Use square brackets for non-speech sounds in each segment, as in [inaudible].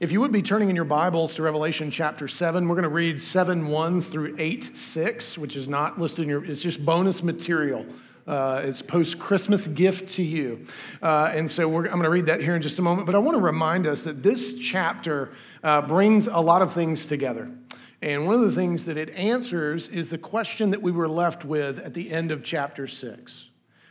If you would be turning in your Bibles to Revelation chapter 7, we're going to read 7 1 through 8 6, which is not listed in your, it's just bonus material. Uh, it's post Christmas gift to you. Uh, and so I'm going to read that here in just a moment. But I want to remind us that this chapter uh, brings a lot of things together. And one of the things that it answers is the question that we were left with at the end of chapter 6.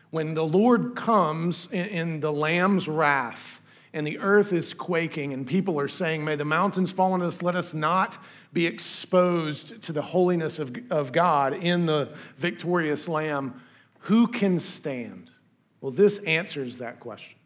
When the Lord comes in, in the Lamb's wrath, and the earth is quaking, and people are saying, May the mountains fall on us, let us not be exposed to the holiness of, of God in the victorious Lamb. Who can stand? Well, this answers that question.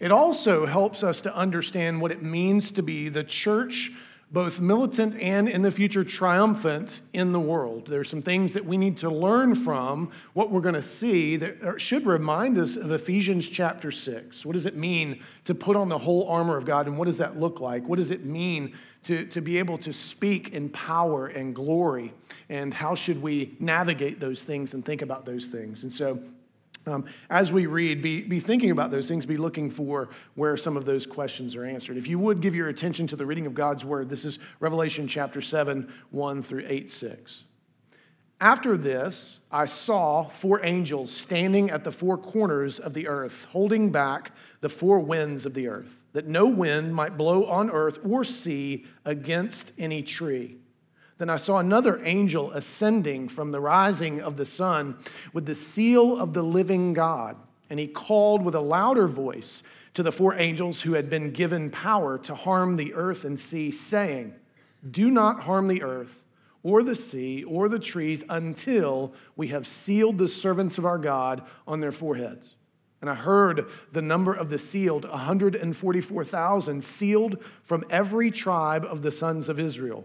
It also helps us to understand what it means to be the church both militant and in the future triumphant in the world. There's some things that we need to learn from what we're going to see that should remind us of Ephesians chapter 6. What does it mean to put on the whole armor of God, and what does that look like? What does it mean to, to be able to speak in power and glory? And how should we navigate those things and think about those things? And so um, as we read, be, be thinking about those things, be looking for where some of those questions are answered. If you would give your attention to the reading of God's word, this is Revelation chapter 7, 1 through 8, 6. After this, I saw four angels standing at the four corners of the earth, holding back the four winds of the earth, that no wind might blow on earth or sea against any tree. Then I saw another angel ascending from the rising of the sun with the seal of the living God. And he called with a louder voice to the four angels who had been given power to harm the earth and sea, saying, Do not harm the earth or the sea or the trees until we have sealed the servants of our God on their foreheads. And I heard the number of the sealed 144,000 sealed from every tribe of the sons of Israel.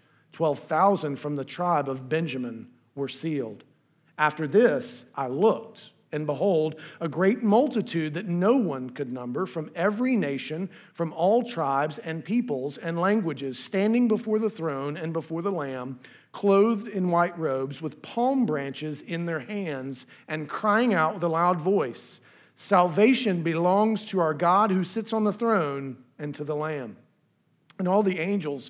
12,000 from the tribe of Benjamin were sealed. After this, I looked, and behold, a great multitude that no one could number from every nation, from all tribes and peoples and languages, standing before the throne and before the Lamb, clothed in white robes, with palm branches in their hands, and crying out with a loud voice Salvation belongs to our God who sits on the throne and to the Lamb. And all the angels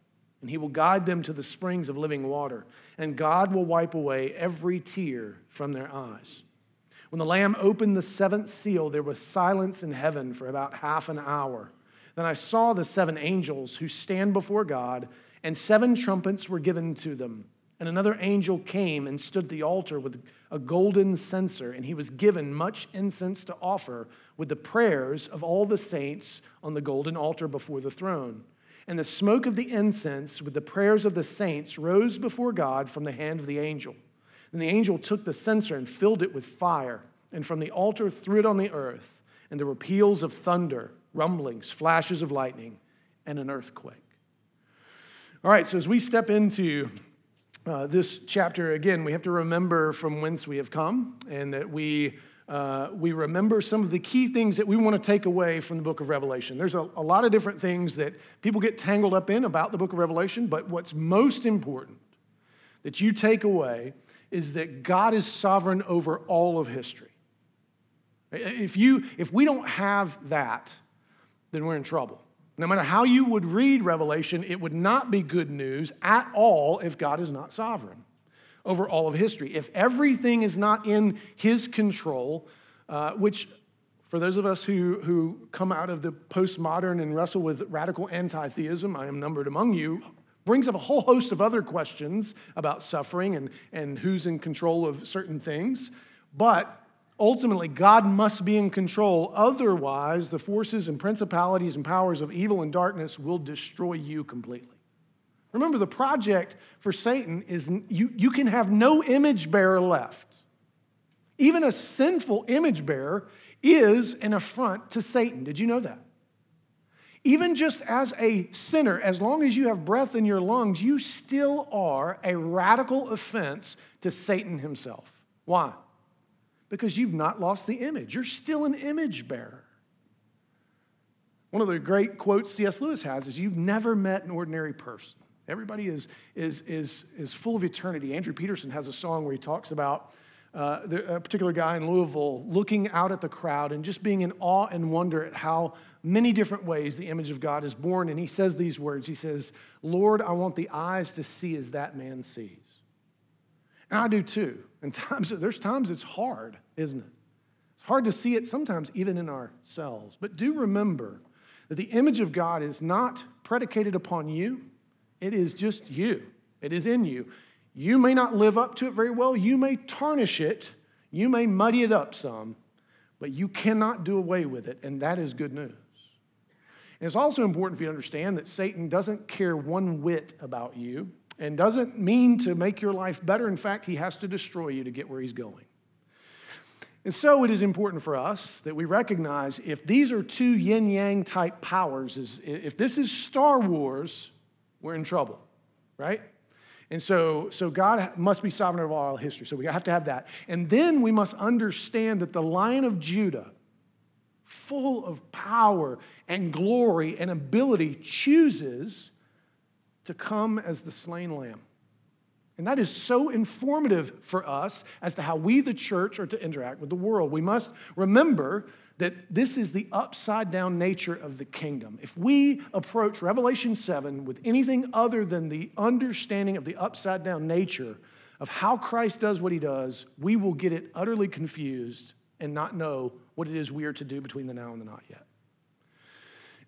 and he will guide them to the springs of living water, and God will wipe away every tear from their eyes. When the Lamb opened the seventh seal, there was silence in heaven for about half an hour. Then I saw the seven angels who stand before God, and seven trumpets were given to them. And another angel came and stood at the altar with a golden censer, and he was given much incense to offer with the prayers of all the saints on the golden altar before the throne. And the smoke of the incense with the prayers of the saints rose before God from the hand of the angel. And the angel took the censer and filled it with fire, and from the altar threw it on the earth. And there were peals of thunder, rumblings, flashes of lightning, and an earthquake. All right, so as we step into uh, this chapter again, we have to remember from whence we have come and that we uh, we remember some of the key things that we want to take away from the book of Revelation. There's a, a lot of different things that people get tangled up in about the book of Revelation, but what's most important that you take away is that God is sovereign over all of history. If, you, if we don't have that, then we're in trouble. No matter how you would read Revelation, it would not be good news at all if God is not sovereign over all of history. If everything is not in His control, uh, which for those of us who, who come out of the postmodern and wrestle with radical anti theism, I am numbered among you, brings up a whole host of other questions about suffering and, and who's in control of certain things. But ultimately, God must be in control. Otherwise, the forces and principalities and powers of evil and darkness will destroy you completely. Remember, the project for Satan is you, you can have no image bearer left. Even a sinful image bearer is an affront to Satan. Did you know that? Even just as a sinner, as long as you have breath in your lungs, you still are a radical offense to Satan himself. Why? Because you've not lost the image. You're still an image bearer. One of the great quotes C.S. Lewis has is You've never met an ordinary person. Everybody is, is, is, is full of eternity. Andrew Peterson has a song where he talks about uh, a particular guy in Louisville looking out at the crowd and just being in awe and wonder at how many different ways the image of God is born. And he says these words He says, Lord, I want the eyes to see as that man sees. And I do too. And [laughs] times, there's times it's hard, isn't it? It's hard to see it sometimes even in ourselves. But do remember that the image of God is not predicated upon you, it is just you, it is in you. You may not live up to it very well, you may tarnish it, you may muddy it up some, but you cannot do away with it, and that is good news. And it's also important for you to understand that Satan doesn't care one whit about you and doesn't mean to make your life better. In fact, he has to destroy you to get where he's going. And so it is important for us that we recognize if these are two yin yang type powers, if this is Star Wars, we're in trouble, right? And so, so God must be sovereign of all history. So we have to have that. And then we must understand that the Lion of Judah, full of power and glory and ability, chooses to come as the slain lamb. And that is so informative for us as to how we, the church, are to interact with the world. We must remember that this is the upside down nature of the kingdom. If we approach Revelation 7 with anything other than the understanding of the upside down nature of how Christ does what he does, we will get it utterly confused and not know what it is we are to do between the now and the not yet.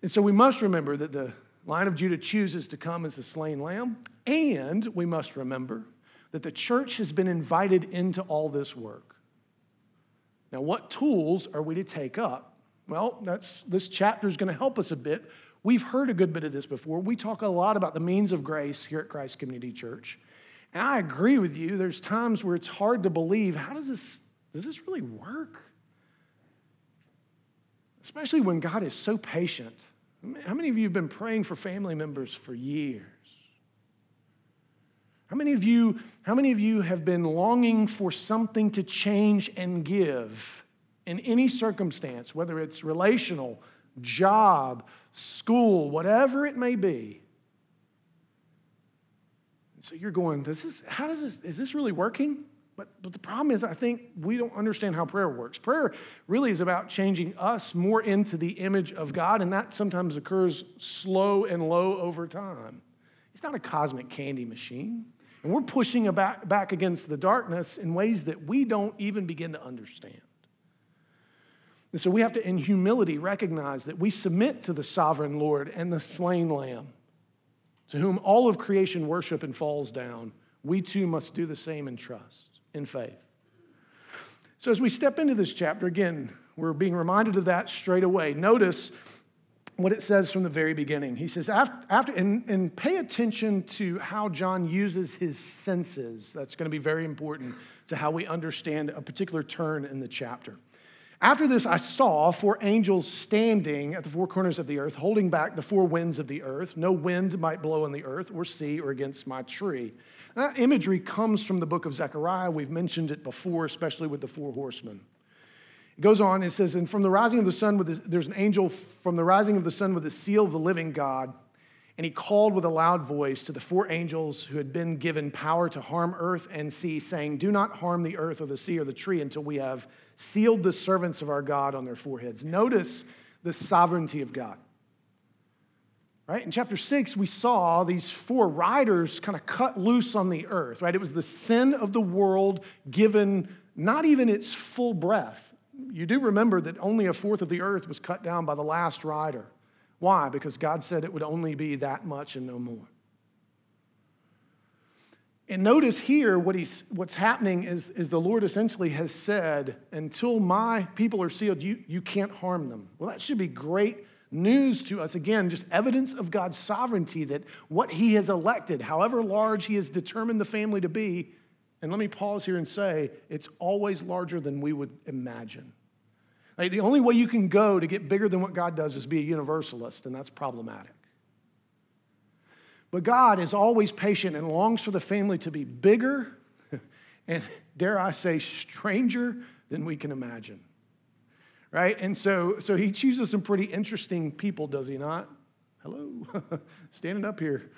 And so we must remember that the Lion of Judah chooses to come as a slain lamb, and we must remember that the church has been invited into all this work. Now, what tools are we to take up? Well, that's, this chapter is going to help us a bit. We've heard a good bit of this before. We talk a lot about the means of grace here at Christ Community Church. And I agree with you, there's times where it's hard to believe how does this, does this really work? Especially when God is so patient. How many of you have been praying for family members for years? How many of you, how many of you have been longing for something to change and give in any circumstance, whether it's relational, job, school, whatever it may be? So you're going, does this, how does this, is this really working? But, but the problem is, I think we don't understand how prayer works. Prayer really is about changing us more into the image of God, and that sometimes occurs slow and low over time. It's not a cosmic candy machine. And we're pushing back, back against the darkness in ways that we don't even begin to understand. And so we have to, in humility, recognize that we submit to the sovereign Lord and the slain Lamb, to whom all of creation worship and falls down. We too must do the same in trust in faith. So, as we step into this chapter, again, we're being reminded of that straight away. Notice what it says from the very beginning. He says, after, after and, and pay attention to how John uses his senses. That's going to be very important to how we understand a particular turn in the chapter. After this, I saw four angels standing at the four corners of the earth, holding back the four winds of the earth. No wind might blow on the earth or sea or against my tree. That imagery comes from the book of Zechariah. We've mentioned it before, especially with the four horsemen. It goes on, and says, And from the rising of the sun, with the, there's an angel from the rising of the sun with the seal of the living God. And he called with a loud voice to the four angels who had been given power to harm earth and sea, saying, Do not harm the earth or the sea or the tree until we have sealed the servants of our God on their foreheads. Notice the sovereignty of God. Right? In chapter six, we saw these four riders kind of cut loose on the earth, right? It was the sin of the world given not even its full breath. You do remember that only a fourth of the earth was cut down by the last rider. Why? Because God said it would only be that much and no more. And notice here what he's, what's happening is, is the Lord essentially has said, until my people are sealed, you, you can't harm them. Well, that should be great news to us. Again, just evidence of God's sovereignty that what he has elected, however large he has determined the family to be, and let me pause here and say, it's always larger than we would imagine. Like, the only way you can go to get bigger than what God does is be a universalist, and that's problematic. But God is always patient and longs for the family to be bigger [laughs] and, dare I say, stranger than we can imagine. Right? And so, so he chooses some pretty interesting people, does he not? Hello, [laughs] standing up here.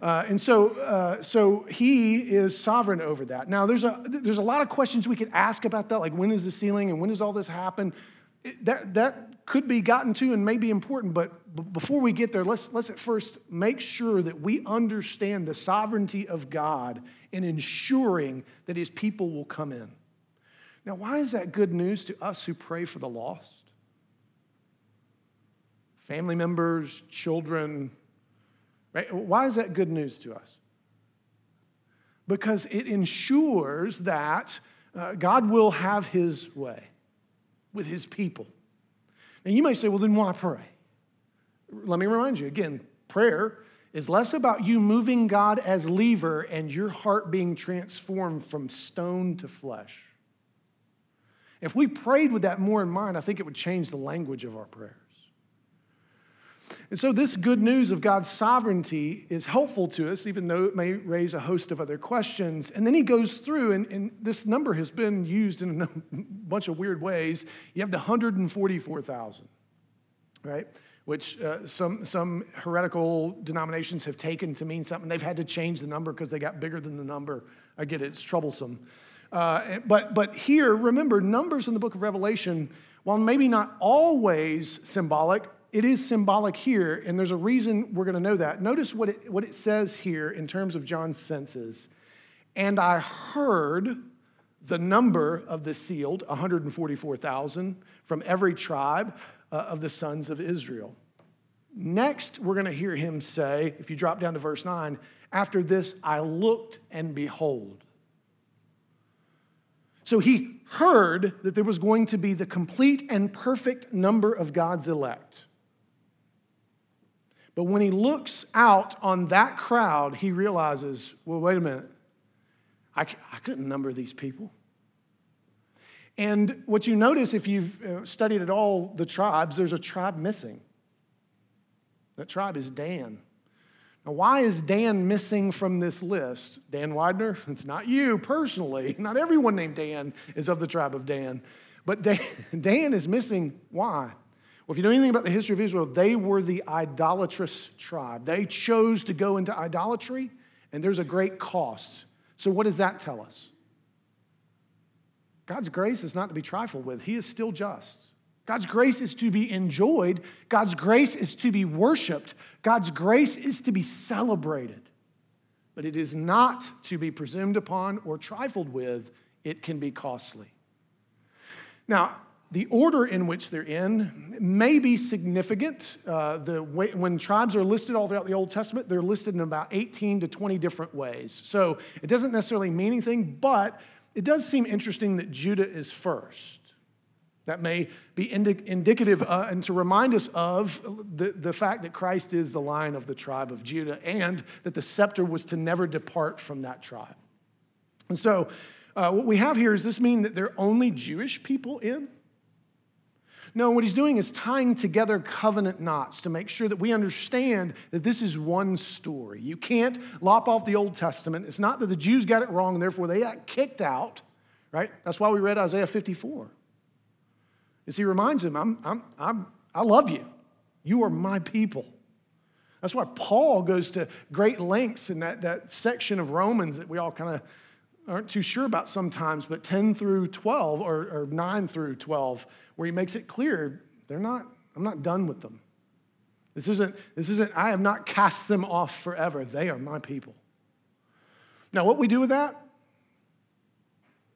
Uh, and so, uh, so he is sovereign over that. Now, there's a, there's a lot of questions we could ask about that, like when is the sealing and when does all this happen? It, that, that could be gotten to and may be important, but before we get there, let's, let's at first make sure that we understand the sovereignty of God in ensuring that his people will come in. Now, why is that good news to us who pray for the lost? Family members, children, right? Why is that good news to us? Because it ensures that uh, God will have his way with his people. And you may say, well, then why pray? Let me remind you again prayer is less about you moving God as lever and your heart being transformed from stone to flesh. If we prayed with that more in mind, I think it would change the language of our prayers. And so, this good news of God's sovereignty is helpful to us, even though it may raise a host of other questions. And then he goes through, and, and this number has been used in a [laughs] bunch of weird ways. You have the 144,000, right? Which uh, some, some heretical denominations have taken to mean something. They've had to change the number because they got bigger than the number. I get it, it's troublesome. Uh, but, but here, remember, numbers in the book of Revelation, while maybe not always symbolic, it is symbolic here, and there's a reason we're going to know that. Notice what it, what it says here in terms of John's senses. And I heard the number of the sealed, 144,000, from every tribe uh, of the sons of Israel. Next, we're going to hear him say, if you drop down to verse 9, after this I looked and behold. So he heard that there was going to be the complete and perfect number of God's elect. But when he looks out on that crowd, he realizes, well, wait a minute. I, I couldn't number these people. And what you notice if you've uh, studied at all the tribes, there's a tribe missing. That tribe is Dan. Now, why is Dan missing from this list? Dan Widener? [laughs] It's not you personally. [laughs] Not everyone named Dan is of the tribe of Dan. But Dan, [laughs] Dan is missing. Why? Well, if you know anything about the history of Israel, they were the idolatrous tribe. They chose to go into idolatry, and there's a great cost. So, what does that tell us? God's grace is not to be trifled with, He is still just. God's grace is to be enjoyed, God's grace is to be worshiped, God's grace is to be celebrated. But it is not to be presumed upon or trifled with, it can be costly. Now, the order in which they're in may be significant. Uh, the way, when tribes are listed all throughout the Old Testament, they're listed in about 18 to 20 different ways. So it doesn't necessarily mean anything, but it does seem interesting that Judah is first. That may be indi- indicative uh, and to remind us of the, the fact that Christ is the lion of the tribe of Judah and that the scepter was to never depart from that tribe. And so, uh, what we have here is this mean that there are only Jewish people in? No, what he's doing is tying together covenant knots to make sure that we understand that this is one story. You can't lop off the Old Testament. It's not that the Jews got it wrong, therefore they got kicked out, right? That's why we read Isaiah 54. As he reminds them, I'm, I'm, I'm, I love you. You are my people. That's why Paul goes to great lengths in that, that section of Romans that we all kind of aren't too sure about sometimes, but 10 through 12 or, or 9 through 12, where he makes it clear they're not, I'm not done with them. This isn't, this isn't, I have not cast them off forever. They are my people. Now, what we do with that?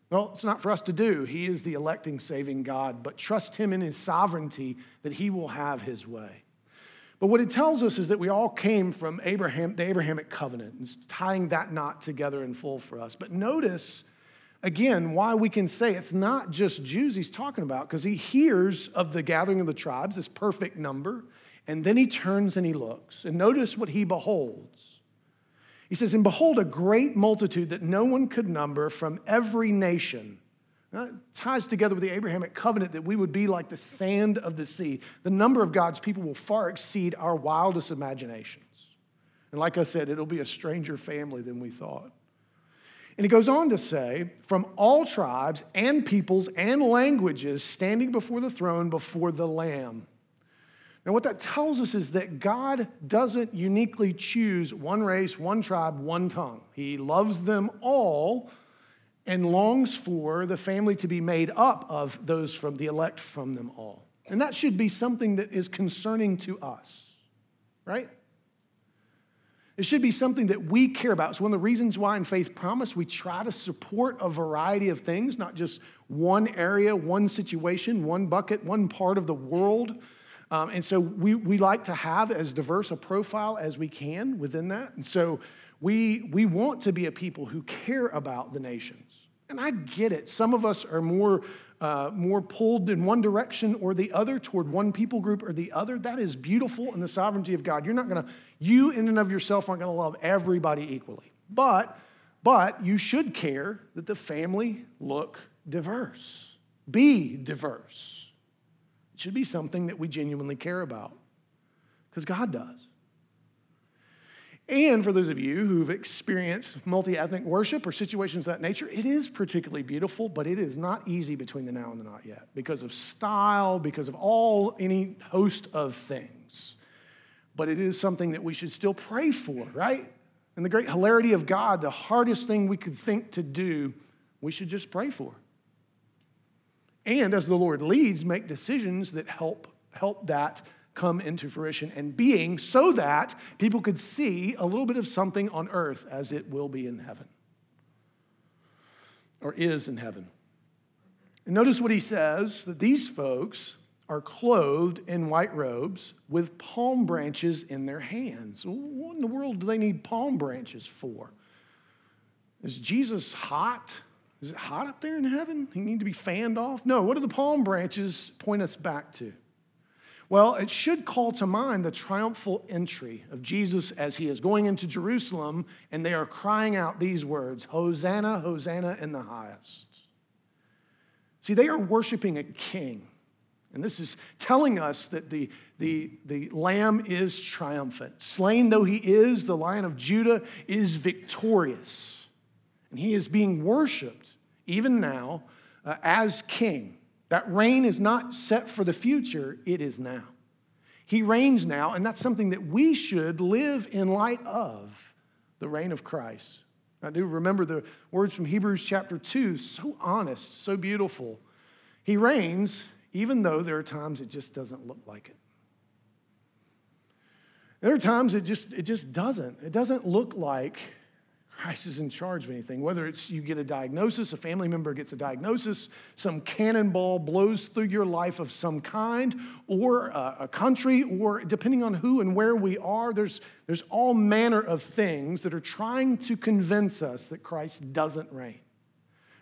Well, it's not for us to do. He is the electing, saving God, but trust Him in His sovereignty that He will have His way. But what it tells us is that we all came from Abraham, the Abrahamic covenant, and tying that knot together in full for us. But notice, again, why we can say it's not just Jews he's talking about, because he hears of the gathering of the tribes, this perfect number, and then he turns and he looks. And notice what he beholds. He says, And behold, a great multitude that no one could number from every nation that ties together with the Abrahamic covenant that we would be like the sand of the sea. The number of God's people will far exceed our wildest imaginations. And like I said, it'll be a stranger family than we thought. And he goes on to say, from all tribes and peoples and languages standing before the throne before the Lamb. Now, what that tells us is that God doesn't uniquely choose one race, one tribe, one tongue. He loves them all and longs for the family to be made up of those from the elect from them all. And that should be something that is concerning to us, right? It should be something that we care about. It's one of the reasons why in Faith Promise we try to support a variety of things, not just one area, one situation, one bucket, one part of the world. Um, and so we, we like to have as diverse a profile as we can within that. And so we, we want to be a people who care about the nations. And I get it. Some of us are more, uh, more pulled in one direction or the other toward one people group or the other. That is beautiful in the sovereignty of God. You're not going to, you in and of yourself aren't going to love everybody equally. But, but you should care that the family look diverse, be diverse. It should be something that we genuinely care about because God does. And for those of you who've experienced multi ethnic worship or situations of that nature, it is particularly beautiful, but it is not easy between the now and the not yet because of style, because of all, any host of things. But it is something that we should still pray for, right? And the great hilarity of God, the hardest thing we could think to do, we should just pray for. And as the Lord leads, make decisions that help, help that come into fruition and being so that people could see a little bit of something on earth as it will be in heaven or is in heaven. And notice what he says that these folks are clothed in white robes with palm branches in their hands. What in the world do they need palm branches for? Is Jesus hot? Is it hot up there in heaven? He need to be fanned off? No, what do the palm branches point us back to? Well, it should call to mind the triumphal entry of Jesus as he is going into Jerusalem and they are crying out these words Hosanna, Hosanna in the highest. See, they are worshiping a king. And this is telling us that the, the, the lamb is triumphant. Slain though he is, the lion of Judah is victorious. And he is being worshiped, even now, uh, as king. That reign is not set for the future, it is now. He reigns now, and that's something that we should live in light of the reign of Christ. I do remember the words from Hebrews chapter 2, so honest, so beautiful. He reigns, even though there are times it just doesn't look like it. There are times it just, it just doesn't. It doesn't look like Christ is in charge of anything. Whether it's you get a diagnosis, a family member gets a diagnosis, some cannonball blows through your life of some kind, or a, a, country, or depending on who and where we are, there's, there's all manner of things that are trying to convince us that Christ doesn't reign.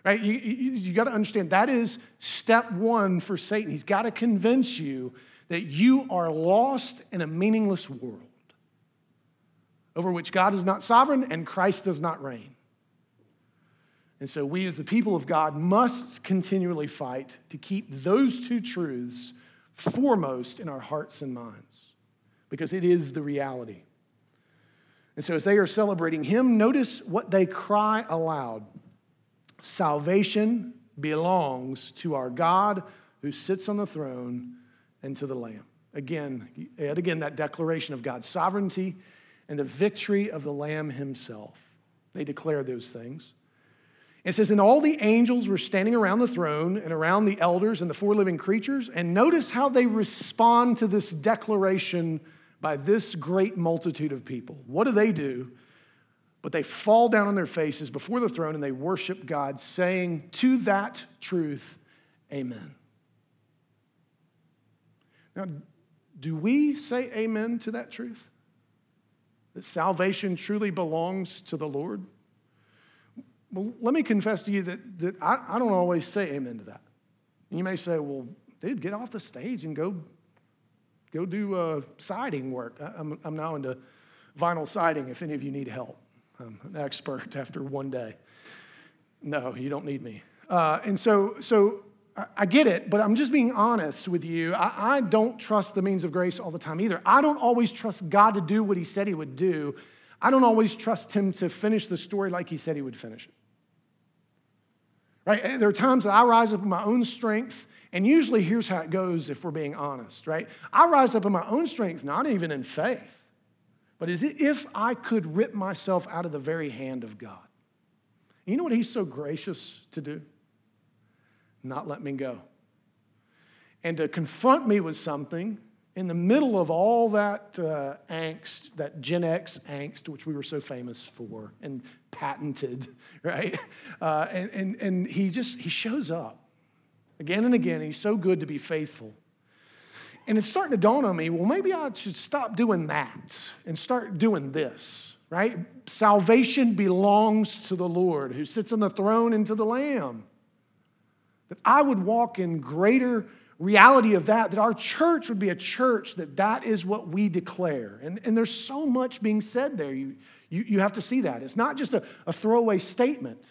Right? You, you, you got to understand that is step one for Satan. He's got to convince you that you are lost in a meaningless world over which God is not sovereign and Christ does not reign. And so we, as the people of God, must continually fight to keep those two truths foremost in our hearts and minds because it is the reality. And so, as they are celebrating Him, notice what they cry aloud Salvation belongs to our God who sits on the throne and to the Lamb. Again, yet again, that declaration of God's sovereignty and the victory of the Lamb himself. They declare those things. It says, And all the angels were standing around the throne and around the elders and the four living creatures. And notice how they respond to this declaration by this great multitude of people. What do they do? But they fall down on their faces before the throne and they worship God, saying, To that truth, Amen. Now, do we say amen to that truth? That salvation truly belongs to the Lord? Well, let me confess to you that, that I, I don't always say amen to that. And you may say, well, dude, get off the stage and go, go do uh, siding work. I'm, I'm now into vinyl siding if any of you need help. I'm an expert [laughs] after one day. No, you don't need me. Uh, and so, so I get it, but I'm just being honest with you. I, I, don't trust the means of grace all the time either. I don't always trust God to do what He said He would do. I don't always trust Him to finish the story like He said He would finish it. Right? Eh, there are times that I rise up in my own strength, and usually here's how it goes if we're being honest, right? I rise up in my own strength, not even in faith, but as if I could rip myself out of the very hand of God. You know what He's so gracious to do? Not let me go. And to confront me with something in the middle of all that uh, angst, that Gen X angst, which we were so famous for and patented, [laughs] right? Uh, and, and, and he just, he shows up again and again. He's so good to be faithful. And it's starting to dawn on me, well, maybe I should stop doing that and start doing this, right? Salvation belongs to the Lord who sits on the throne and to the Lamb. That I would walk in greater reality of that, that our church would be a church that that is what we declare. And, and there's so much being said there. You, you, you have to see that. It's not just a, a throwaway statement.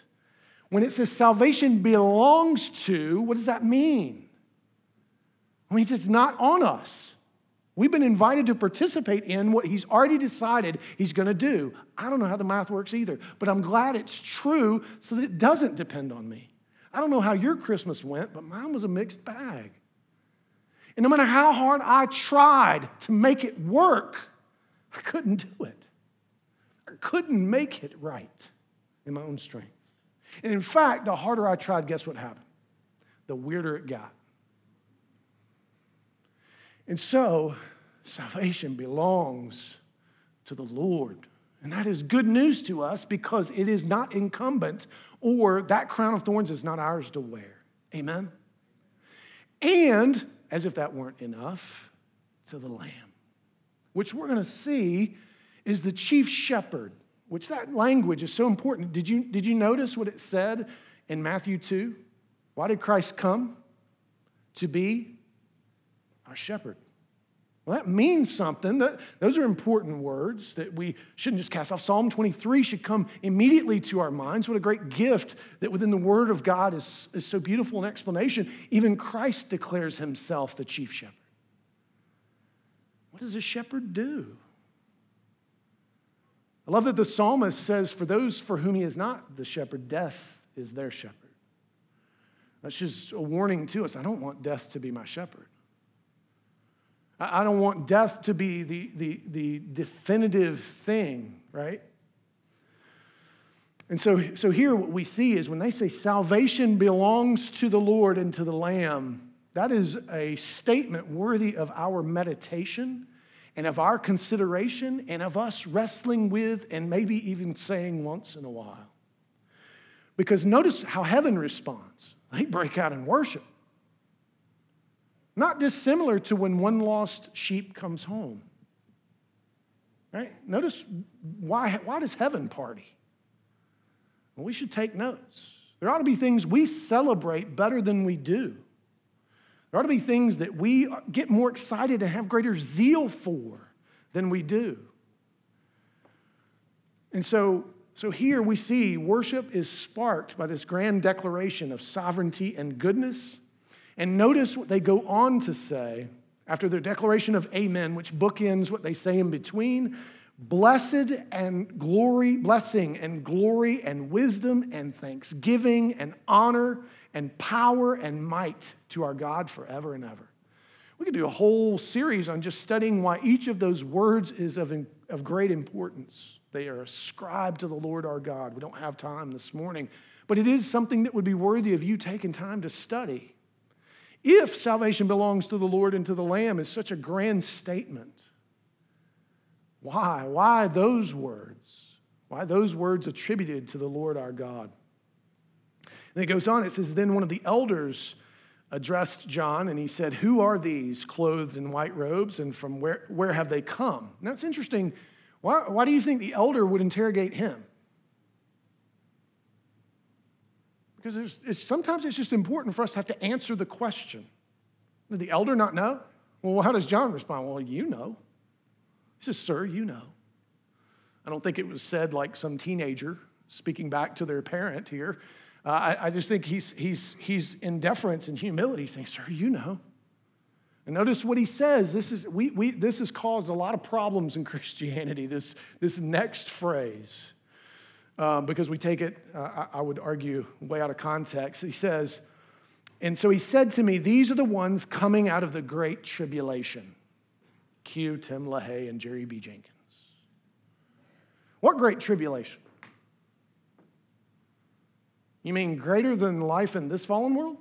When it says salvation belongs to, what does that mean? It means it's not on us. We've been invited to participate in what he's already decided he's going to do. I don't know how the math works either, but I'm glad it's true so that it doesn't depend on me. I don't know how your Christmas went, but mine was a mixed bag. And no matter how hard I tried to make it work, I couldn't do it. I couldn't make it right in my own strength. And in fact, the harder I tried, guess what happened? The weirder it got. And so, salvation belongs to the Lord. And that is good news to us because it is not incumbent or that crown of thorns is not ours to wear. Amen? And as if that weren't enough, to the Lamb, which we're going to see is the chief shepherd, which that language is so important. Did you, did you notice what it said in Matthew 2? Why did Christ come? To be our shepherd. Well, that means something. Those are important words that we shouldn't just cast off. Psalm 23 should come immediately to our minds. What a great gift that within the Word of God is, is so beautiful an explanation. Even Christ declares himself the chief shepherd. What does a shepherd do? I love that the psalmist says, For those for whom he is not the shepherd, death is their shepherd. That's just a warning to us. I don't want death to be my shepherd. I don't want death to be the, the, the definitive thing, right? And so, so here what we see is when they say salvation belongs to the Lord and to the Lamb, that is a statement worthy of our meditation and of our consideration and of us wrestling with and maybe even saying once in a while. Because notice how heaven responds. They break out in worship. Not dissimilar to when one lost sheep comes home. Right? Notice why, why does heaven party? Well, we should take notes. There ought to be things we celebrate better than we do. There ought to be things that we get more excited and have greater zeal for than we do. And so, so here we see worship is sparked by this grand declaration of sovereignty and goodness and notice what they go on to say after their declaration of amen, which bookends what they say in between. Blessed and glory, blessing and glory and wisdom and thanksgiving and honor and power and might to our God forever and ever. We could do a whole series on just studying why each of those words is of, of great importance. They are ascribed to the Lord our God. We don't have time this morning, but it is something that would be worthy of you taking time to study. If salvation belongs to the Lord and to the Lamb is such a grand statement, why? Why those words? Why those words attributed to the Lord our God? And it goes on, it says, Then one of the elders addressed John and he said, Who are these clothed in white robes and from where, where have they come? And that's interesting. Why, why do you think the elder would interrogate him? Because it's, sometimes it's just important for us to have to answer the question. Did the elder not know? Well, how does John respond? Well, you know. He says, Sir, you know. I don't think it was said like some teenager speaking back to their parent here. Uh, I, I, just think he's, he's, he's in deference and humility saying, Sir, you know. And notice what he says. This, is, we, we, this has caused a lot of problems in [laughs] Christianity, this, this next phrase, uh, because we take it, uh, I, would argue, way out of context. He says, And so he said to me, These are the ones coming out of the great tribulation. Cue Tim LaHaye and Jerry B. Jenkins. What great tribulation? You mean greater than life in this fallen world?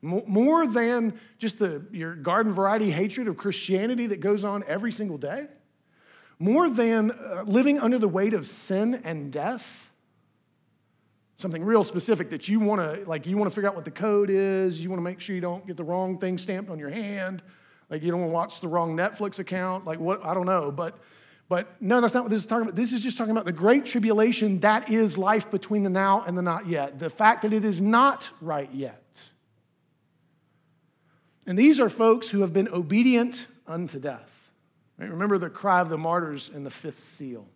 More than just the, your garden variety hatred of Christianity that goes on every single day? More than uh, living under the weight of sin and death? Something real specific that you want to, like, you want to figure out what the code is, you want to make sure you don't get the wrong thing stamped on your hand, like, you don't want to watch the wrong Netflix account, like, what, I don't know. But but no, that's not what this is talking about. This is just talking about the great tribulation that is life between the now and the not yet. The fact that it is not right yet. And these are folks who have been obedient unto death. Right? Remember the cry of the martyrs in the fifth seal.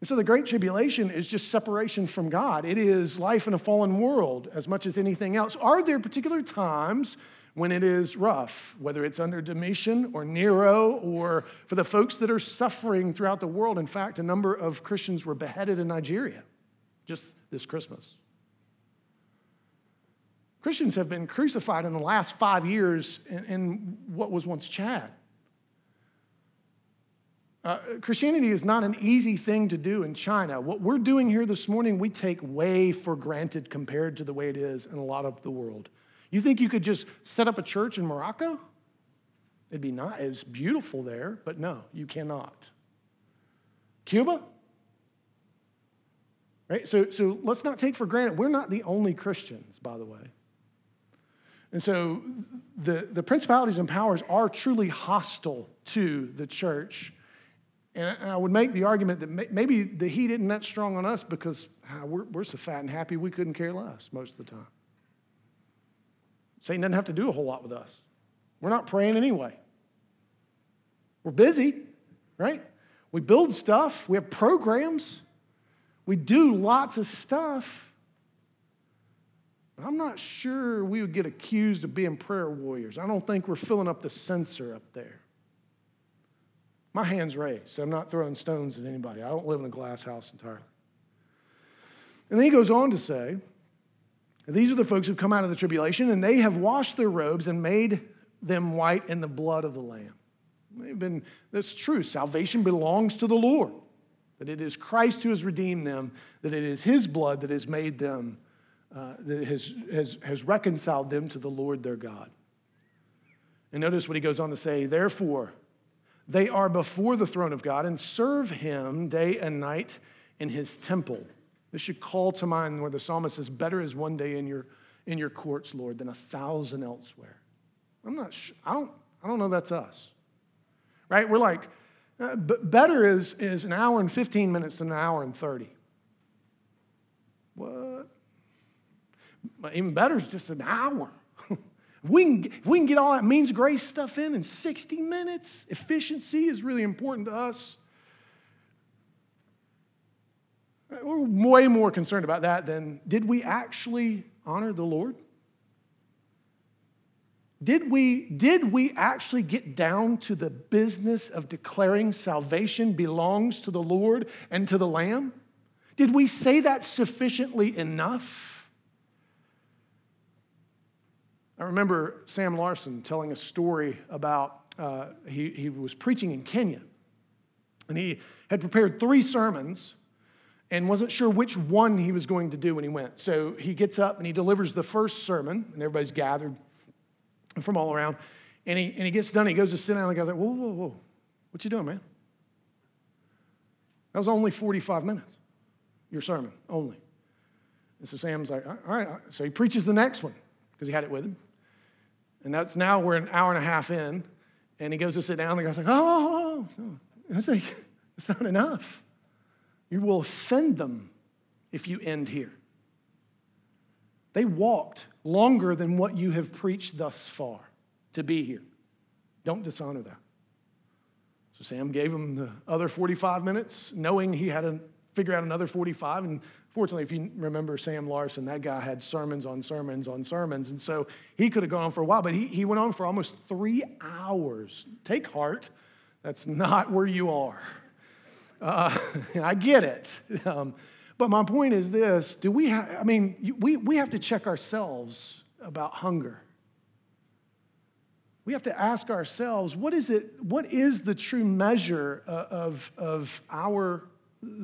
And so the Great Tribulation is just separation from God. It is life in a fallen world as much as anything else. Are there particular times when it is rough, whether it's under Domitian or Nero or for the folks that are suffering throughout the world. In fact, a number of Christians were beheaded in Nigeria just this Christmas. Christians have been crucified in the last five years in, in what was once Chad. Uh, Christianity is not an easy thing to do in China. What we're doing here this morning, we take way for granted compared to the way it is in a lot of the world. You think you could just set up a church in Morocco? It'd be nice. It's beautiful there, but no, you cannot. Cuba? Right? So, so let's not take for granted. We're not the only Christians, by the way. And so the, the principalities and powers are truly hostile to the church. And I would make the argument that maybe the heat isn't that strong on us because ah, we're, we're so fat and happy we couldn't care less most of the time. Satan doesn't have to do a whole lot with us. We're not praying anyway. We're busy, right? We build stuff, we have programs, we do lots of stuff. I'm not sure we would get accused of being prayer warriors. I don't think we're filling up the censer up there. My hand's raised. I'm not throwing stones at anybody. I don't live in a glass house entirely. And then he goes on to say, these are the folks who've come out of the tribulation, and they have washed their robes and made them white in the blood of the Lamb. They've been, that's true. Salvation belongs to the Lord. That it is Christ who has redeemed them, that it is his blood that has made them, uh, that has, has, has reconciled them to the Lord their God. And notice what he goes on to say, therefore, they are before the throne of God and serve him day and night in his temple. This should call to mind where the psalmist says, Better is one day in your, in your courts, Lord, than a thousand elsewhere. I'm not sure, I don't, I don't know that's us. Right? We're like, uh, better is, is an hour and 15 minutes than an hour and 30. What? Even better is just an hour. [laughs] if, we can, if we can get all that means grace stuff in in 60 minutes, efficiency is really important to us. Uh, we're way more concerned about that than did we actually honor the Lord? Did we, did we actually get down to the business of declaring salvation belongs to the Lord and to the Lamb? Did we say that sufficiently enough? I remember Sam Larson telling a story about uh, he, he was preaching in Kenya. And he had prepared three sermons and wasn't sure which one he was going to do when he went. So he gets up and he delivers the first sermon, and everybody's gathered from all around. And he, and he gets done, he goes to sit down, and the guy's like, Whoa, whoa, whoa, what you doing, man? That was only 45 minutes, your sermon, only. And so Sam's like, All right. So he preaches the next one because he had it with him. And that's now we're an hour and a half in, and he goes to sit down. The guy's like, oh, oh, oh. oh. It's like, [laughs] it's not enough. You will offend them if you end here. They walked longer than what you have preached thus far to be here. Don't dishonor that. So Sam gave him the other 45 minutes, knowing he had to figure out another 45. And Fortunately, if you remember Sam Larson, that guy had sermons on sermons on sermons. And so he could have gone on for a while, but he, he went on for almost three hours. Take heart, that's not where you are. Uh, [laughs] I get it. Um, but my point is this do we have, I mean, we, we have to check ourselves about hunger. We have to ask ourselves, what is it, what is the true measure of, of our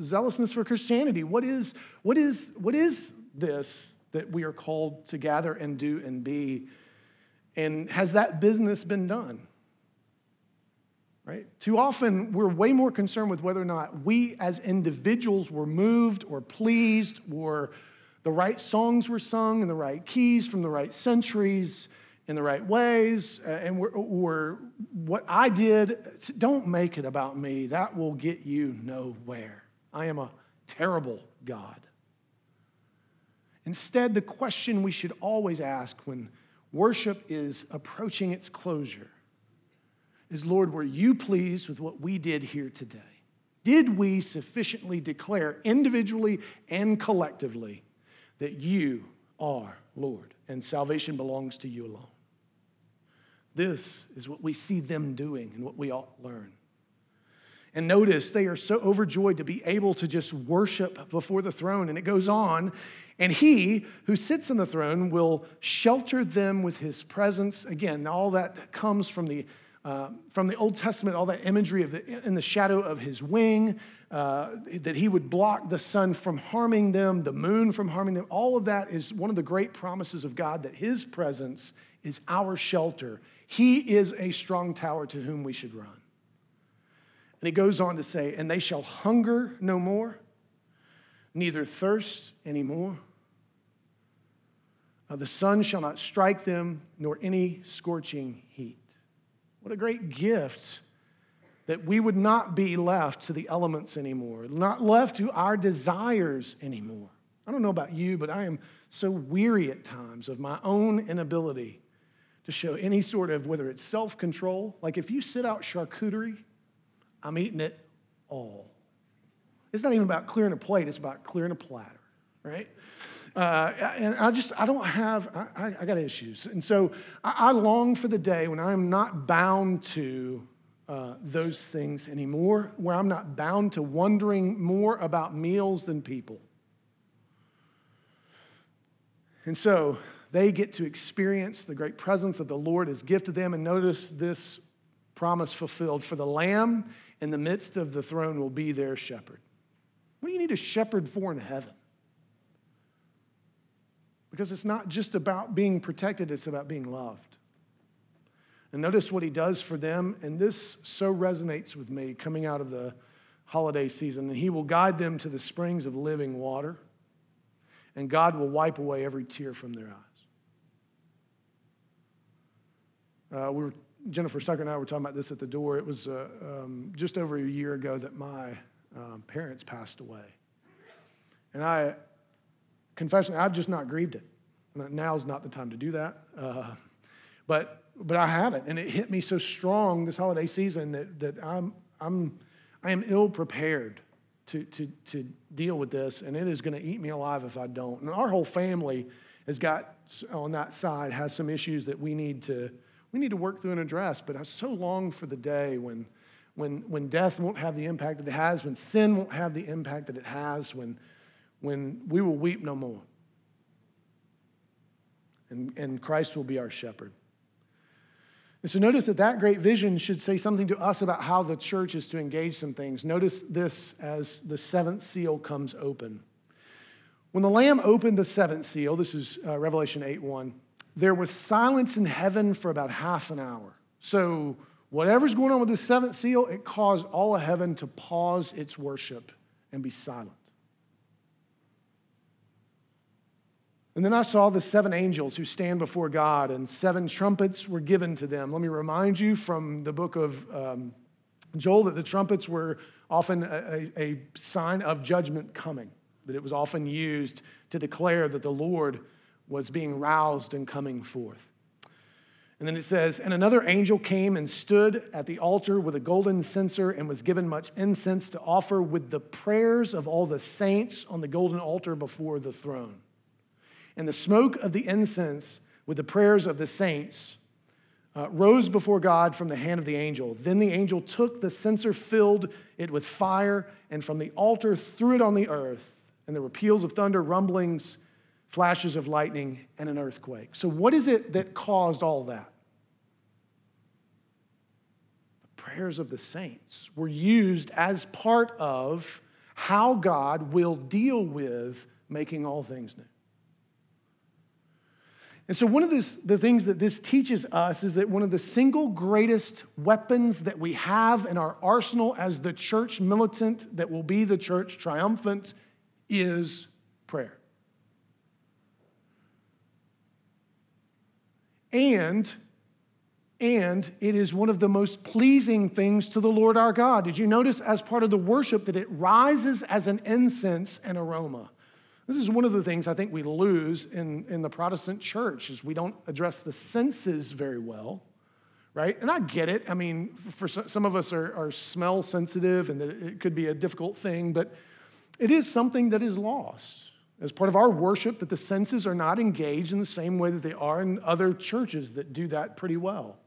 zealousness for Christianity. What is, what is, what is this that we are called to gather and do and be? And has that business been done? Right? Too often, we're way more concerned with whether or not we as individuals were moved or pleased or the right songs were sung in the right keys from the right centuries in the right ways uh, and we're, we're, what i did don't make it about me that will get you nowhere I am a terrible God. Instead, the question we should always ask when worship is approaching its closure is Lord, were you pleased with what we did here today? Did we sufficiently declare individually and collectively that you are Lord and salvation belongs to you alone? This is what we see them doing and what we ought learn. And notice they are so overjoyed to be able to just worship before the throne. And it goes on, and he who sits on the throne will shelter them with his presence. Again, all that comes from the, uh, from the Old Testament, all that imagery of the, in the shadow of his wing, uh, that he would block the sun from harming them, the moon from harming them. All of that is one of the great promises of God that his presence is our shelter. He is a strong tower to whom we should run. And he goes on to say, And they shall hunger no more, neither thirst any more. Uh, the sun shall not strike them, nor any scorching heat. What a great gift that we would not be left to the elements anymore, not left to our desires anymore. I don't know about you, but I am so weary at times of my own inability to show any sort of, whether it's self control, like if you sit out charcuterie I'm eating it all. It's not even about clearing a plate, it's about clearing a platter, right? Uh, and I just, I don't have, I, I got issues. And so I, I, long for the day when I'm not bound to uh, those things anymore, where I'm not bound to wondering more about meals than people. And so they get to experience the great presence of the Lord as gift to them. And notice this promise fulfilled for the Lamb in the midst of the throne will be their shepherd. What do you need a shepherd for in heaven? Because it's not just about being protected, it's about being loved. And notice what he does for them, and this so resonates with me coming out of the holiday season. And he will guide them to the springs of living water, and God will wipe away every tear from their eyes. Uh, we were Jennifer Stucker and I were talking about this at the door. It was uh, um, just over a year ago that my um, parents passed away. And I, confession, I've just not grieved it. Now's not the time to do that. Uh, but, but I haven't. And it hit me so strong this holiday season that, that I'm, I'm, I am ill prepared to, to, to deal with this. And it is going to eat me alive if I don't. And our whole family has got, on that side, has some issues that we need to we need to work through and address. But I so long for the day when, when, when death won't have the impact that it has, when sin won't have the impact that it has, when, when we will weep no more. and, and Christ will be our shepherd. And so notice that that great vision should say something to us about how the church is to engage some things. Notice this as the seventh seal comes open. When the Lamb opened the seventh seal, this is uh, Revelation 8 1, there was silence in heaven for about half an hour. So, whatever's going on with the seventh seal, it caused all of heaven to pause its worship and be silent. And then I saw the seven angels who stand before God, and seven trumpets were given to them. Let me remind you from the book of um, Joel that the trumpets were often a, a, sign of judgment coming, that it was often used to declare that the Lord was being roused and coming forth. And then it says, And another angel came and stood at the altar with a golden censer and was given much incense to offer with the prayers of all the saints on the golden altar before the throne. And the smoke of the incense with the prayers of the saints uh, rose before God from the hand of the angel. Then the angel took the censer, filled it with fire, and from the altar threw it on the earth. And there were peals of thunder, rumblings, flashes of lightning, and an earthquake. So, what is it that caused all that? The prayers of the saints were used as part of how God will deal with making all things new. And so, one of this, the things that this teaches us is that one of the single greatest weapons that we have in our arsenal as the church militant that will be the church triumphant is prayer. And and it is one of the most pleasing things to the Lord our God. Did you notice as part of the worship that it rises as an incense and aroma? This is one of the things I think we lose in, in the Protestant church is we don't address the senses very well, right? And I get it. I mean, for some of us are, are smell sensitive and that it could be a difficult thing, but it is something that is lost as part of our worship that the senses are not engaged in the same way that they are in other churches that do that pretty well.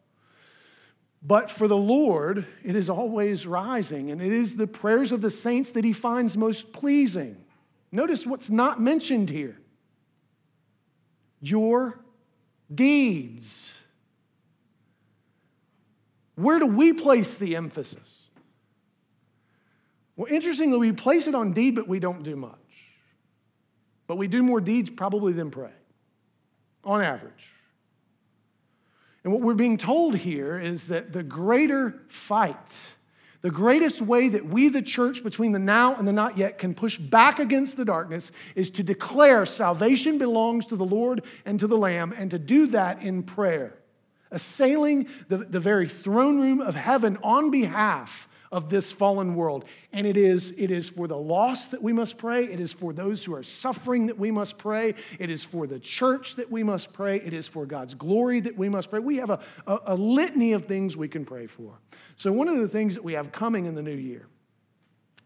But for the Lord, it is always rising, and it is the prayers of the saints that he finds most pleasing. Notice what's not mentioned here your deeds. Where do we place the emphasis? Well, interestingly, we place it on deed, but we don't do much. But we do more deeds probably than pray, on average. And what we're being told here is that the greater fight, the greatest way that we, the church, between the now and the not yet, can push back against the darkness is to declare salvation belongs to the Lord and to the Lamb, and to do that in prayer, assailing the, the very throne room of heaven on behalf of this fallen world. And it is, it is for the lost that we must pray. It is for those who are suffering that we must pray. It is for the church that we must pray. It is for God's glory that we must pray. We have a, a, a litany of things we can pray for. So, one of the things that we have coming in the new year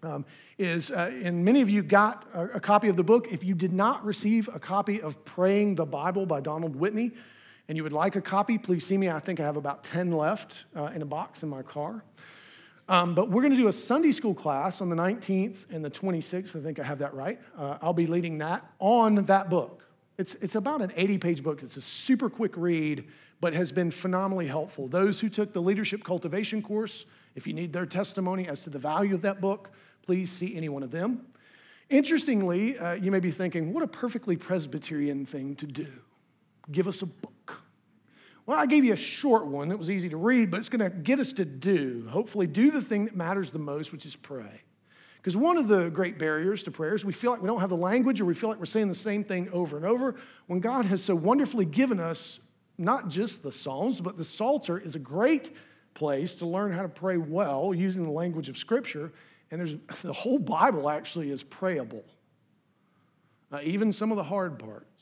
um, is, uh, and many of you got a, a copy of the book. If you did not receive a copy of Praying the Bible by Donald Whitney, and you would like a copy, please see me. I think I have about 10 left uh, in a box in my car. Um, but we're going to do a Sunday school class on the 19th and the 26th. I think I have that right. Uh, I'll be leading that on that book. It's, it's about an 80 page book. It's a super quick read, but has been phenomenally helpful. Those who took the leadership cultivation course, if you need their testimony as to the value of that book, please see any one of them. Interestingly, uh, you may be thinking, what a perfectly Presbyterian thing to do. Give us a book. Well, I gave you a short one that was easy to read, but it's going to get us to do, hopefully, do the thing that matters the most, which is pray. Because one of the great barriers to prayer is we feel like we don't have the language or we feel like we're saying the same thing over and over when God has so wonderfully given us not just the Psalms, but the Psalter is a great place to learn how to pray well using the language of Scripture. And there's [laughs] the whole Bible actually is prayable, uh, even some of the hard parts.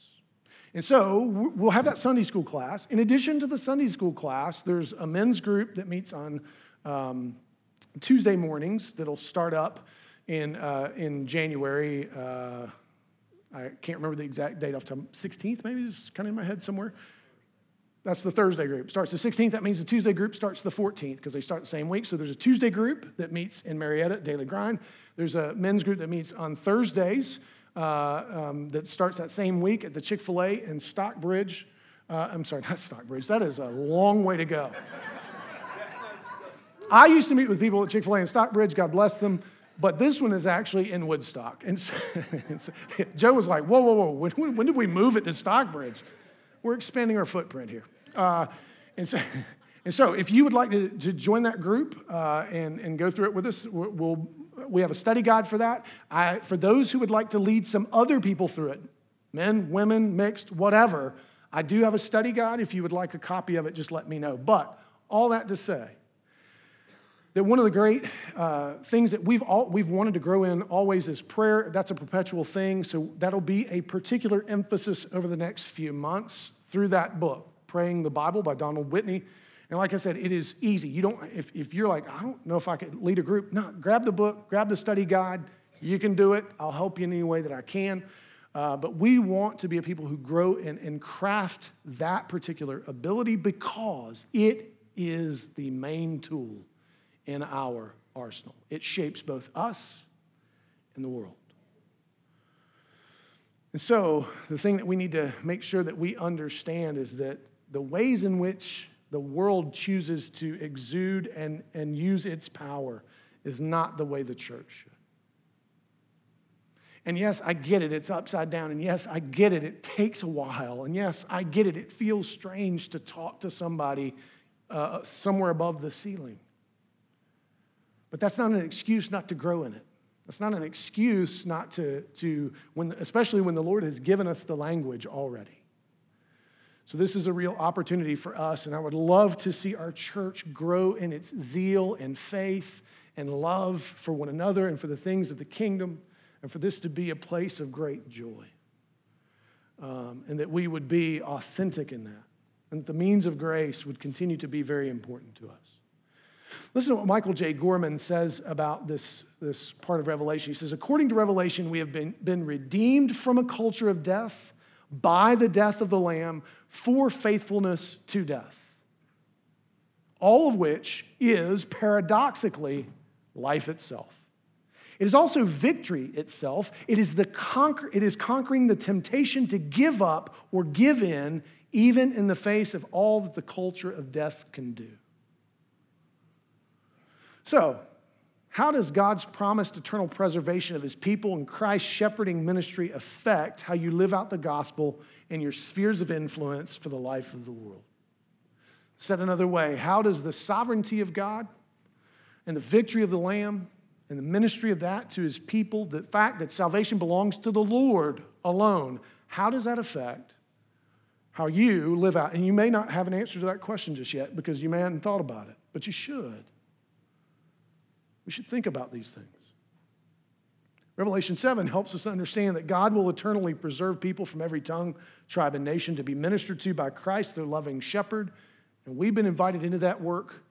And so we'll have that Sunday school class. In addition to the Sunday school class, there's a men's group that meets on um, Tuesday mornings that'll start up in, uh, in January. Uh, I can't remember the exact date off top. 16th, maybe it's kind of in my head somewhere. That's the Thursday group. Starts the 16th. That means the Tuesday group starts the 14th because they start the same week. So there's a Tuesday group that meets in Marietta, Daily Grind. There's a men's group that meets on Thursdays uh, um, that starts that same week at the Chick fil A in Stockbridge. Uh, I'm sorry, [laughs] not Stockbridge. That is a long way to go. [laughs] I used to meet with people at Chick fil A in Stockbridge, God bless them, but this one is actually in Woodstock. And so, [laughs] and so Joe was like, whoa, whoa, whoa, when, when, did we move it to Stockbridge? We're expanding our footprint here. Uh, and, so, and so, if you would like to, to join that group uh, and, and go through it with us, we'll, we have a study guide for that. I, for those who would like to lead some other people through it, men, women, mixed, whatever, I do have a study guide. If you would like a copy of it, just let me know. But all that to say, that one of the great uh, things that we've, all, we've wanted to grow in always is prayer. That's a perpetual thing. So that'll be a particular emphasis over the next few months through that book, Praying the Bible by Donald Whitney. And like I said, it is easy. You don't, if, if you're like, I don't know if I could lead a group, no, grab the book, grab the study guide. You can do it. I'll help you in any way that I can. Uh, but we want to be a people who grow and, and craft that particular ability because it is the main tool in our arsenal. It shapes both us and the world. And so, the thing that we need to make sure that we understand is that the ways in which the world chooses to exude and, and use its power is not the way the church should. And yes, I get it, it's upside down. And yes, I get it, it takes a while. And yes, I get it, it feels strange to talk to somebody uh, somewhere above the ceiling. But that's not an excuse not to grow in it. That's not an excuse not to, to when, especially when the Lord has given us the language already. So, this is a real opportunity for us, and I would love to see our church grow in its zeal and faith and love for one another and for the things of the kingdom, and for this to be a place of great joy. Um, and that we would be authentic in that, and that the means of grace would continue to be very important to us. Listen to what Michael J. Gorman says about this, this part of Revelation. He says, According to Revelation, we have been, been redeemed from a culture of death by the death of the Lamb for faithfulness to death. All of which is paradoxically life itself. It is also victory itself. It is, the conquer, it is conquering the temptation to give up or give in, even in the face of all that the culture of death can do. So, how does God's promised eternal preservation of his people and Christ's shepherding ministry affect how you live out the gospel in your spheres of influence for the life of the world? Said another way, how does the sovereignty of God and the victory of the Lamb and the ministry of that to his people, the fact that salvation belongs to the Lord alone, how does that affect how you live out? And you may not have an answer to that question just yet because you may haven't thought about it, but you should. We should think about these things. Revelation 7 helps us understand that God will eternally preserve people from every tongue, tribe, and nation to be ministered to by Christ, their loving shepherd. And we've been invited into that work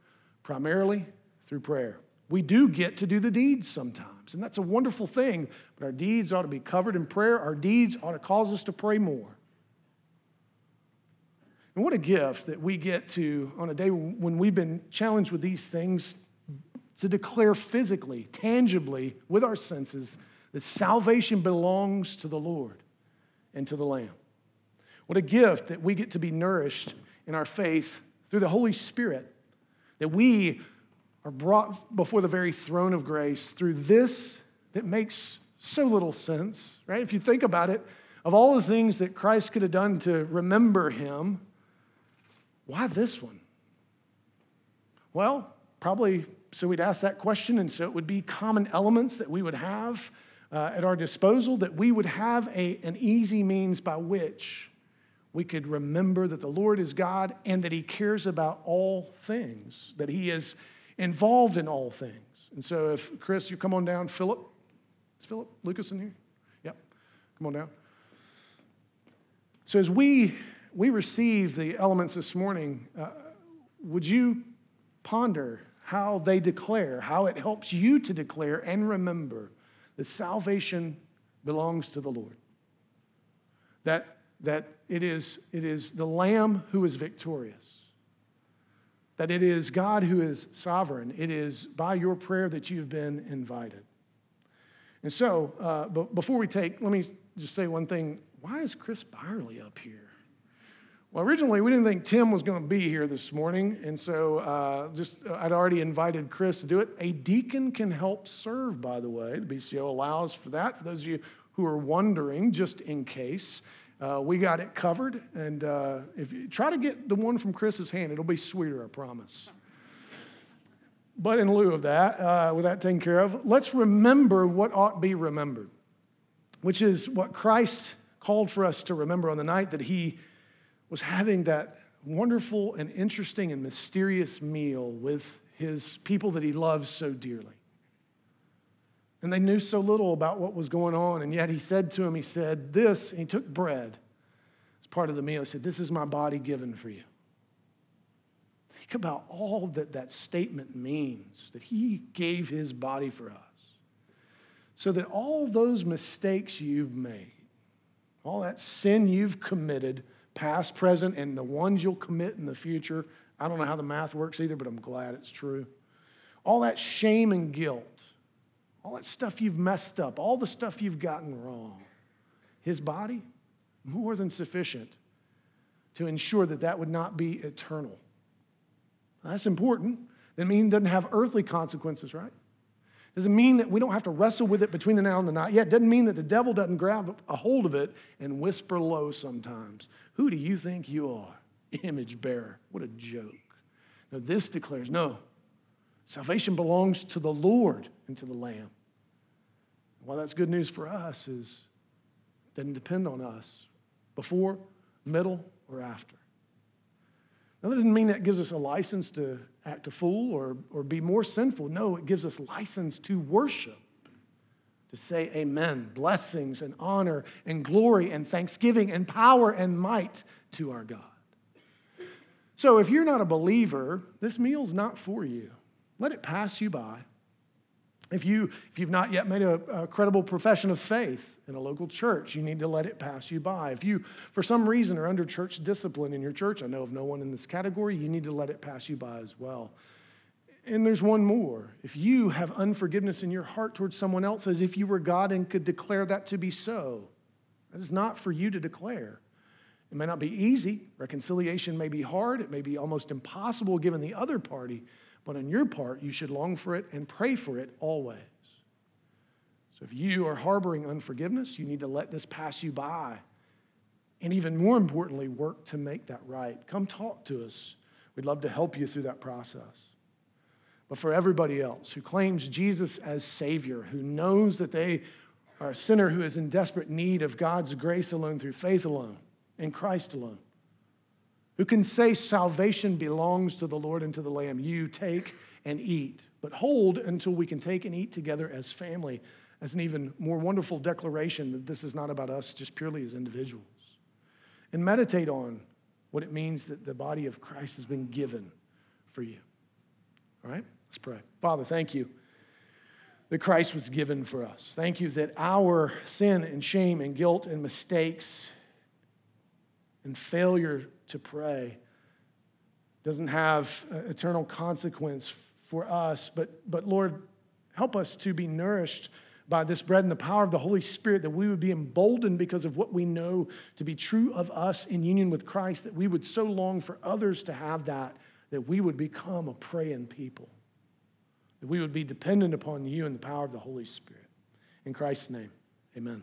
primarily through prayer. We do get to do the deeds sometimes, and that's a wonderful thing, but our deeds ought to be covered in prayer. Our deeds ought to cause us to pray more. And what a gift that we get to, on a day when we've been challenged with these things, to declare physically, tangibly, with our senses, that salvation belongs to the Lord and to the Lamb. What a gift that we get to be nourished in our faith through the Holy Spirit, that we are brought before the very throne of grace through this that makes so little sense, right? If you think about it, of all the things that Christ could have done to remember him, why this one? Well, probably so we'd ask that question, and so it would be common elements that we would have uh, at our disposal, that we would have a, an easy means by which we could remember that the Lord is God and that He cares about all things, that He is involved in all things. And so, if Chris, you come on down, Philip, is Philip Lucas in here? Yep, come on down. So, as we we receive the elements this morning, uh, would you ponder how they declare, how it helps you to declare and remember that salvation belongs to the Lord. That, that it, is, it is the Lamb who is victorious. That it is God who is sovereign. It is by your prayer that you've been invited. And so, uh, but before we take, let me just say one thing. Why is Chris Byerly up here? Well, originally we didn't think Tim was going to be here this morning, and so uh, just uh, I'd already invited Chris to do it. A deacon can help serve, by the way. The BCO allows for that. For those of you who are wondering, just in case, uh, we got it covered. And uh, if you try to get the one from Chris's hand, it'll be sweeter, I promise. But in lieu of that, uh, with that taken care of, let's remember what ought be remembered, which is what Christ called for us to remember on the night that he was having that wonderful and interesting and mysterious meal with his people that he loves so dearly. And they knew so little about what was going on, and yet he said to him, He said, This, he took bread as part of the meal. He said, This is my body given for you. Think about all that that statement means that he gave his body for us. So that all those mistakes you've made, all that sin you've committed, past, present, and the ones you'll commit in the future. I don't know how the math works either, but I'm glad it's true. All that shame and guilt, all that stuff you've messed up, all the stuff you've gotten wrong, his body, more than sufficient to ensure that that would not be eternal. That's important. That means it doesn't have earthly consequences, right? Doesn't mean that we don't have to wrestle with it between the now and the not yet. Doesn't mean that the devil doesn't grab a hold of it and whisper low sometimes. Who do you think you are? [laughs] Image bearer. What a joke. Now, this declares no, salvation belongs to the Lord and to the Lamb. Well, that's good news for us is it doesn't depend on us before, middle, or after. Now, that doesn't mean that gives us a license to act a fool or, or be more sinful. No, it gives us license to worship, to say amen, blessings and honor and glory and thanksgiving and power and might to our God. So, if you're not a believer, this meal's not for you. Let it pass you by. If, you, if you've not yet made a, a, credible profession of faith in a local church, you need to let it pass you by. If you, for some reason, are under church discipline in your church, I know of no one in this category, you need to let it pass you by as well. And there's one more. If you have unforgiveness in your heart towards someone else as if you were God and could declare that to be so, that is not for you to declare. It may not be easy. Reconciliation may be hard. It may be almost impossible given the other party. But on your part, you should long for it and pray for it always. So if you are harboring unforgiveness, you need to let this pass you by. And even more importantly, work to make that right. Come talk to us. We'd love to help you through that process. But for everybody else who claims Jesus as Savior, who knows that they are a sinner who is in desperate need of God's grace alone through faith alone, in Christ alone, who can say salvation belongs to the Lord and to the Lamb. You take and eat, but hold until we can take and eat together as family, as an even more wonderful declaration that this is not about us just purely as individuals. And meditate on what it means that the body of Christ has been given for you. All right, let's pray. Father, thank you that Christ was given for us. Thank you that our sin and shame and guilt and mistakes and failure to pray doesn't have eternal consequence for us. But, but Lord, help us to be nourished by this bread and the power of the Holy Spirit, that we would be emboldened because of what we know to be true of us in union with Christ, that we would so long for others to have that, that we would become a praying people, that we would be dependent upon you and the power of the Holy Spirit. In Christ's name, amen.